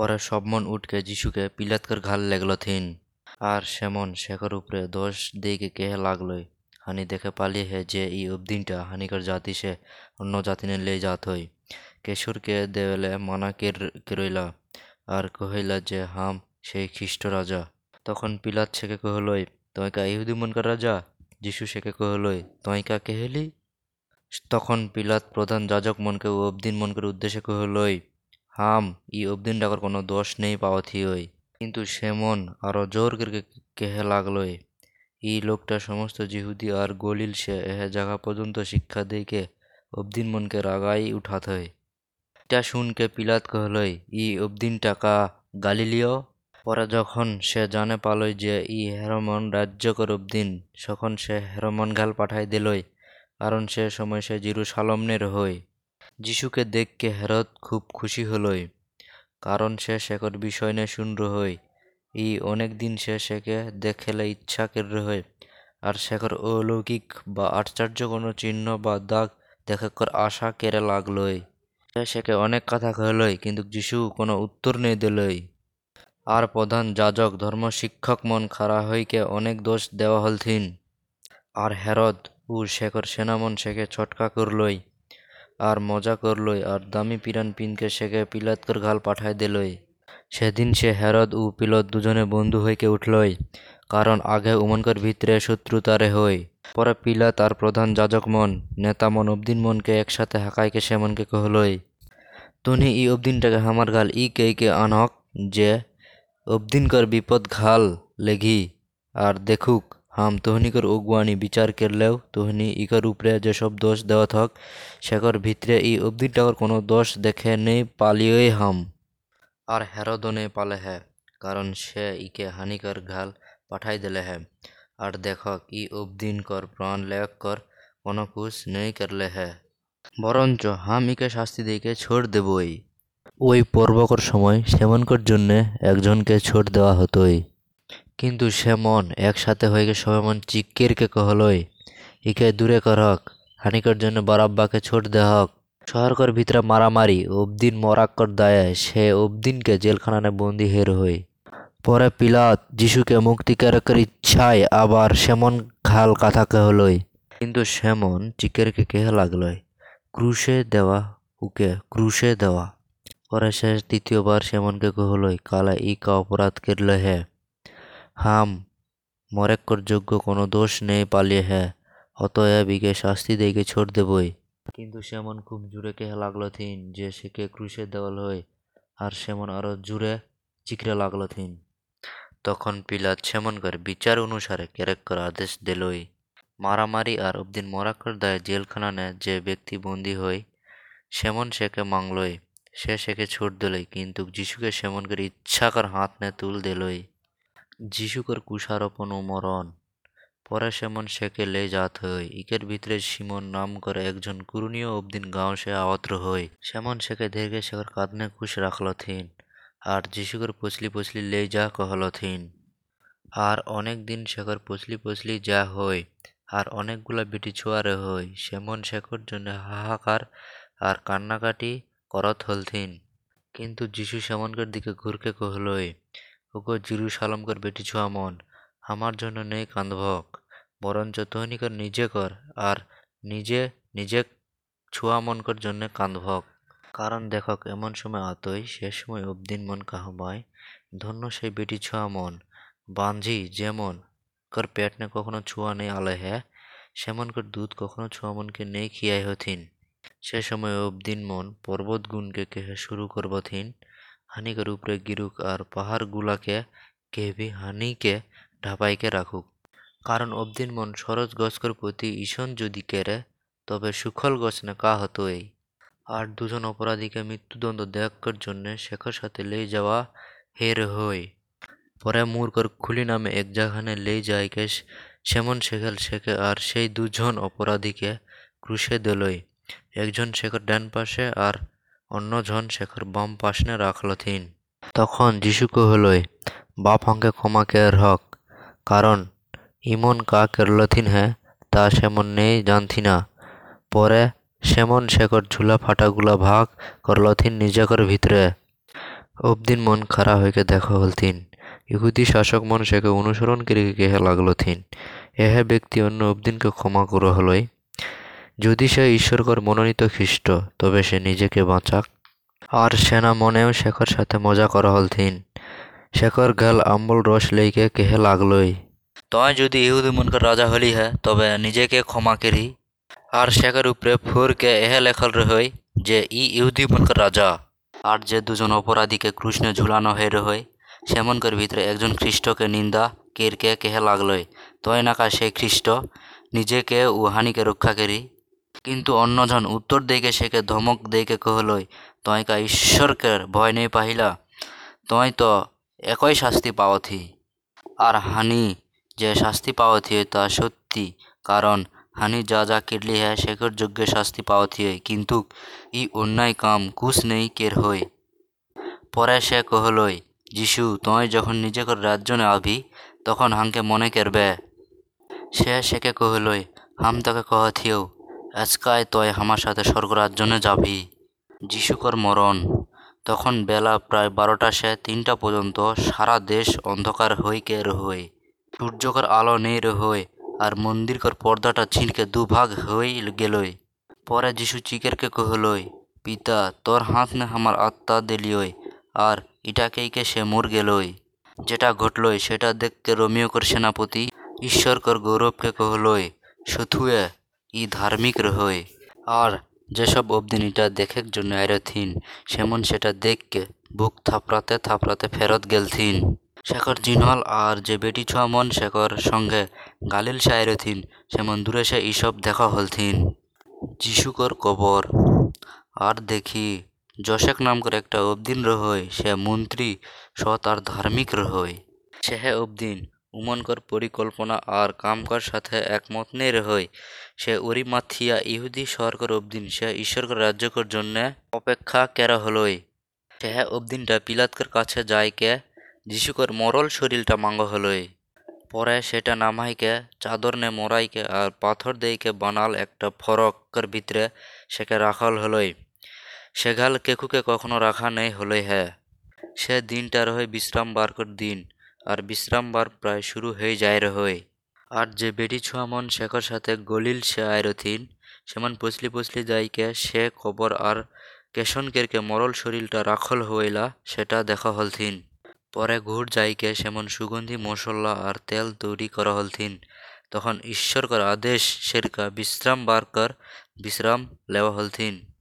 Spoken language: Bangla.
পরে সবমন উঠকে যিশুকে পিলাতকর ঘাল লেগল থিন। আর সেমন শেখর উপরে দোষ দিকে কেহে লাগলই হানি দেখে পালিয়ে হে যে ই অবদিনটা হানিকর জাতি সে অন্য জাতিনে লে যাত হই। কেশুরকে দেওয়ালে মানা কের, কেরইলা? আর কহিলা যে, হাম সেই খ্রিস্ট রাজা। তখন পিলাত ছেকে কহলই তয়কা ইহুদি মনকার রাজা? যিশু শেখে কহলই তয়কা কেহেলি? তখন পিলাত প্রধান যাজক মনকে ও অবদিন মনকের উদ্দেশ্যে কহলই হাম ই অবদিন ডাকর কোনো দোষ নেই পাওয়া থিওই কিন্তু সে মন আরও জোর করে কেহে লাগলই। ই লোকটা সমস্ত জিহুদি আর গলিল সে এহে জায়গা পর্যন্ত শিক্ষা দিকে অবদিন মনকে রাগাই উঠাত হয়। এটা শুনকে পিলাত কহলই ই অবদিন টাকা গালিলিও পরে যখন সে জানে পালই যে ই হেরমন রাজ্যকর অবদিন তখন সে হেরমন ঘাল পাঠাই দিলই কারণ সে সময় সে জিরু জিরুসালমনের হই যিশুকে দেখকে হেরত খুব খুশি হলই। কারণ সে শেখর বিষয় নিয়ে শুন হই। ই অনেক দিন সে শেখে দেখেলে ইচ্ছা কের হয় আর শেখর অলৌকিক বা আশ্চর্য কোনো চিহ্ন বা দাগ দেখে কর আশা কেড়ে লাগলই। সে শেখে অনেক কথা কহলই কিন্তু যিশু কোনো উত্তর নেই দিলই। আর প্রধান যাজক ধর্ম শিক্ষক মন খারা হইকে অনেক দোষ দেওয়া হলথিন। আর হেরদ ও শেখর সেনামন শেখে ছটকা করলই। আর মজা করলই আর দামি পিরান পিনকে শেখে পিলাতকর ঘাল পাঠায় দিলই। সেদিন সে হেরদ ও পিলত দুজনে বন্ধু হইকে উঠলই, কারণ আগে উমনকর ভিতরে শত্রুতারে হই। পরে পিলাত আর প্রধান যাজক মন, নেতা মন, অবদিন মনকে একসাথে হাকাইকে সে মনকে কহলই, তুনি ই অবদিনটাকে হামার গাল ই কে কে আনক যে অবদিনকর বিপদ ঘাল লেগি আর দেখুক হাম তোহনিকর উগুয়ানি বিচার করলেও তোহনি ইকর উপরে যেসব দোষ দেওয়াত হক সেকর ভিতরে ই অবদিনটাকর কোনো দোষ দেখে নেই পালিয়েই হাম। আর হেরদও নেই পালে হ্যাঁ কারণ সে ইকে হানিকর ঘাল পাঠাই দিলে হ্যাঁ আর দেখক ই অবদিন কর, প্রাণ লেখ কর, কোনো কুছ নেই করলে হ্যাঁ বরঞ্চ হাম ইকে শাস্তি দিকে ছোড় দেবই। ওই পর্বকর সময় সেমনকর জন্যে একজনকে ছোট দেওয়া হতোই। কিন্তু সেমন একসাথে হয়ে গে সবাই মন চিক্কিরকে কহলই। ইকে দূরে করহক হানিকর জন্য বারাব্বাকে ছোট দেহক শহরকর ভিতরে মারামারি, অবদিন মরাক্কর দায়ে, সে অবদিনকে জেলখানানে বন্দি হের হই। পরে পিলাত যিশুকে মুক্তি কেরকের ইচ্ছায় আবার সেমন খাল কথা কহলই। কিন্তু সেমন চিকেরকে কেহে লাগলই? ক্রুশে দেওয়া উকে ক্রুশে দেওয়া। পরে শেষ দ্বিতীয়বার সেমনকে কহলই, কালা ই কা অপরাধ করলে হে হাম, মরেক্কর যোগ্য কোনো দোষ নেই পালিয়ে হে, অতএব ইকে শাস্তি দেইকে ছোট দেবই কিন্তু সেমন খুব জুড়ে কেহে লাগল থিন, যে সেকে ক্রুশে দেওয়াল হয় আর সেমন আরও জুড়ে চিকরে লাগল থিন। তখন সেমন করে বিচার অনুসারে ক্যারেক করার আদেশ দিলই। মারামারি আর অবদিন মরাক্কর দায়ে জেলখানানে যে ব্যক্তি বন্দী হই, সেমন সেকে মাংলই, সে সেকে ছোট দিলই, কিন্তু যিশুকে করে ইচ্ছাকর হাত নে তুল দিলই। যিশুকর কুষারোপণ ও মরণ। পরে সেমন সেকে লে যাত হই। ইকের ভিতরে সিমন নাম করে একজন কুরুনীয় অবদিন গাঁও সে আওত্র হই। সেমন সেকে ধীরে শেখর কাঁদনে কুশ রাখল থিন আর যিশুকর পছলি পছলি লে যা কহল থিন আর অনেক দিন শেখর পছলি পছলি যা হই, আর অনেকগুলা বেটি ছোয়ারে হই, সেমন শেখর জন্য হাহাকার আর কান্নাকাটি করত হলথিন। কিন্তু যিশু সেমনকার দিকে ঘুরকে কহলই ওগো জিরুসালামকর বেটি ছোয়া মন, আমার জন্য নেই কান্দভক বরঞ্চ তহনিকর নিজে কর, আর নিজে নিজে ছুয়া মনকর জন্য কান্দভক কারণ দেখক, এমন সময় আতই, সে সময় অবদিন মন কাহবায় ধন্য সেই বেটি ছোয়া মন বাঞ্ঝি যেমন কর পেট নে কখনো ছুয়া নেই আলে হ্যাঁ সেমনকর দুধ কখনো ছোয়া মনকে নেই খিয়াই হথিন সে সময় অবদিন মন পর্বত গুণকে কেহে শুরু করবথিন হানিকর উপরে গিরুক আর পাহাড় গুলাকে কেহবি হানিকে ঢাপাইকে রাখুক কারণ অবদিন মন সরজ গছকর প্রতি ঈশন যদি কেরে তবে সুখল গছ না কা হতো এই আর দুজন অপরাধীকে মৃত্যুদণ্ড দেখার জন্য শেখর সাথে লে যাওয়া হের হই পরে মূর্খর খুলি নামে এক জায়গানে লে যাইকে সেমন শেখেল শেখে আর সেই দুজন অপরাধীকে ক্রুশে দিলই একজন শেখর ডান পাশে আর অন্যজন শেখর বাম পাশনে রাখল থিন। তখন যিশু কহলই বাপ হঙ্কে ক্ষমা কের হক, কারণ ইমন কা কেরলথিন হ্যাঁ তা সেমন নেই জানথি না। পরে সেমন শেখর ঝুলা ফাটাগুলা ভাগ করলথিন নিজেকর ভিতরে। অবদিন মন খারা হইকে দেখা হলথিন ইহুদি শাসক মন সেকে অনুসরণ করিকে কেহে লাগল থিন। এহে ব্যক্তি অন্য অবদিনকে ক্ষমা করো হলই। যদি সে ঈশ্বরকর মনোনীত খ্রিস্ট তবে সে নিজেকে বাঁচাক। আর সেনা মনেও শেখর সাথে মজা করা হলথিন শেখর গাল আম্বল রস লইকে কেহে লাগলই। তয় যদি ইহুদি মনকার রাজা হলি হ্যাঁ তবে নিজেকে ক্ষমা করি। আর শেখর উপরে ফুরকে এহে লেখল রহই যে ই ইহুদি মনকার রাজা। আর যে দুজন অপরাধীকে কৃষ্ণে ঝুলানো হয়ে রহই সেমনকার ভিতরে একজন খ্রিস্টকে নিন্দা কেরকে কেহে লাগলই। তয় নাকা সেই খ্রিস্ট নিজেকে ও হানিকে রক্ষা করি। কিন্তু অন্যজন উত্তর দিকে সেকে ধমক দিকে কহলই তয়কা ঈশ্বরকে ভয় নেই পাহিলা? তয় তো একই শাস্তি পাওয়াথি। আর হানি যে শাস্তি পাওয়াথি তা সত্যি, কারণ হানি যা যা কিরলি হ্যাঁ সেকর যোগ্য শাস্তি পাওয়াথি কিন্তু ই অন্যায় কাম কুছ নেই কের হই? পরে সে কহলই, যিশু তয় যখন নিজেকর রাজ্যনে আভি, তখন হাংকে মনে করবে? সে সেকে কহলই, হাম তাকে কহথিও। আজকায় তয় আমার সাথে স্বর্গরাজ্যনে যাবি। যিশুকর মরণ। তখন বেলা প্রায় বারোটা সে তিনটা পর্যন্ত সারা দেশ অন্ধকার হইকে রহই সূর্যকর আলো নেই রহই আর মন্দিরকর পর্দাটা ছিঁড়কে দুভাগ হই গেলই পরে যিশু চিকেরকে কহলই পিতা, তোর হাত নে আমার আত্মা দিলিওই আর ইটাকেইকে সে মর গেলই যেটা ঘটলই সেটা দেখকে রোমিওকর সেনাপতি ঈশ্বরকর গৌরবকে কহলই সুথুয়ে ই ধার্মিক রহই আর যেসব অবদিন এটা দেখের জন্য আইরথিন সেমন সেটা দেখকে বুক থাপড়াতে থাপড়াতে ফেরত গেলথিন। শেখর জিনহল আর যে বেটি ছোয়া মন শেখর সঙ্গে গালিল সাইরথিন সেমন দূরে সে ইসব দেখা হলথিন। যিশুকর কবর। আর দেখি যশেক নামকর একটা অবদিন রহই সে মন্ত্রী সৎ আর ধার্মিক রহই সেহে অবদিন উমনকর পরিকল্পনা আর কামকার সাথে একমত নেই রহই। সে ওরিমাথিয়া ইহুদি শহরকর অবদিন, সে ঈশ্বরকর রাজ্যকর জন্যে অপেক্ষা কেরা হলই। সেহে অবদিনটা পিলাতকর কাছে যাইকে যিশুকর মরল শরীরটা মাঙ্গ হলই। পরে সেটা নামাইকে, চাদর নে মরাইকে আর পাথর দেইকে বানাল একটা ফরকর ভিতরে সেকে রাখাল হলই। সেঘাল কেকুকে কখনো রাখা নেই হলই হ্যাঁ সে দিনটা রহে বিশ্রাম বারকর দিন। আর বিশ্রাম বার প্রায় শুরু হয়ে যায় রহই আর যে বেটি ছোয়া মন শেখর সাথে গলিল সে আয়রথিন। সেমন পসলি পসলি যাইকে, সে কবর আর কেশনকেরকে মরল শরীরটা রাখল হইলা, সেটা দেখা হলথিন। পরে ঘুর যাইকে, সেমন সুগন্ধি, মশলা আর তেল তৈরি করা হলথিন। তখন ঈশ্বরকর আদেশ, সেরকা বিশ্রাম বারকর বিশ্রাম লেওয়া হলথিন।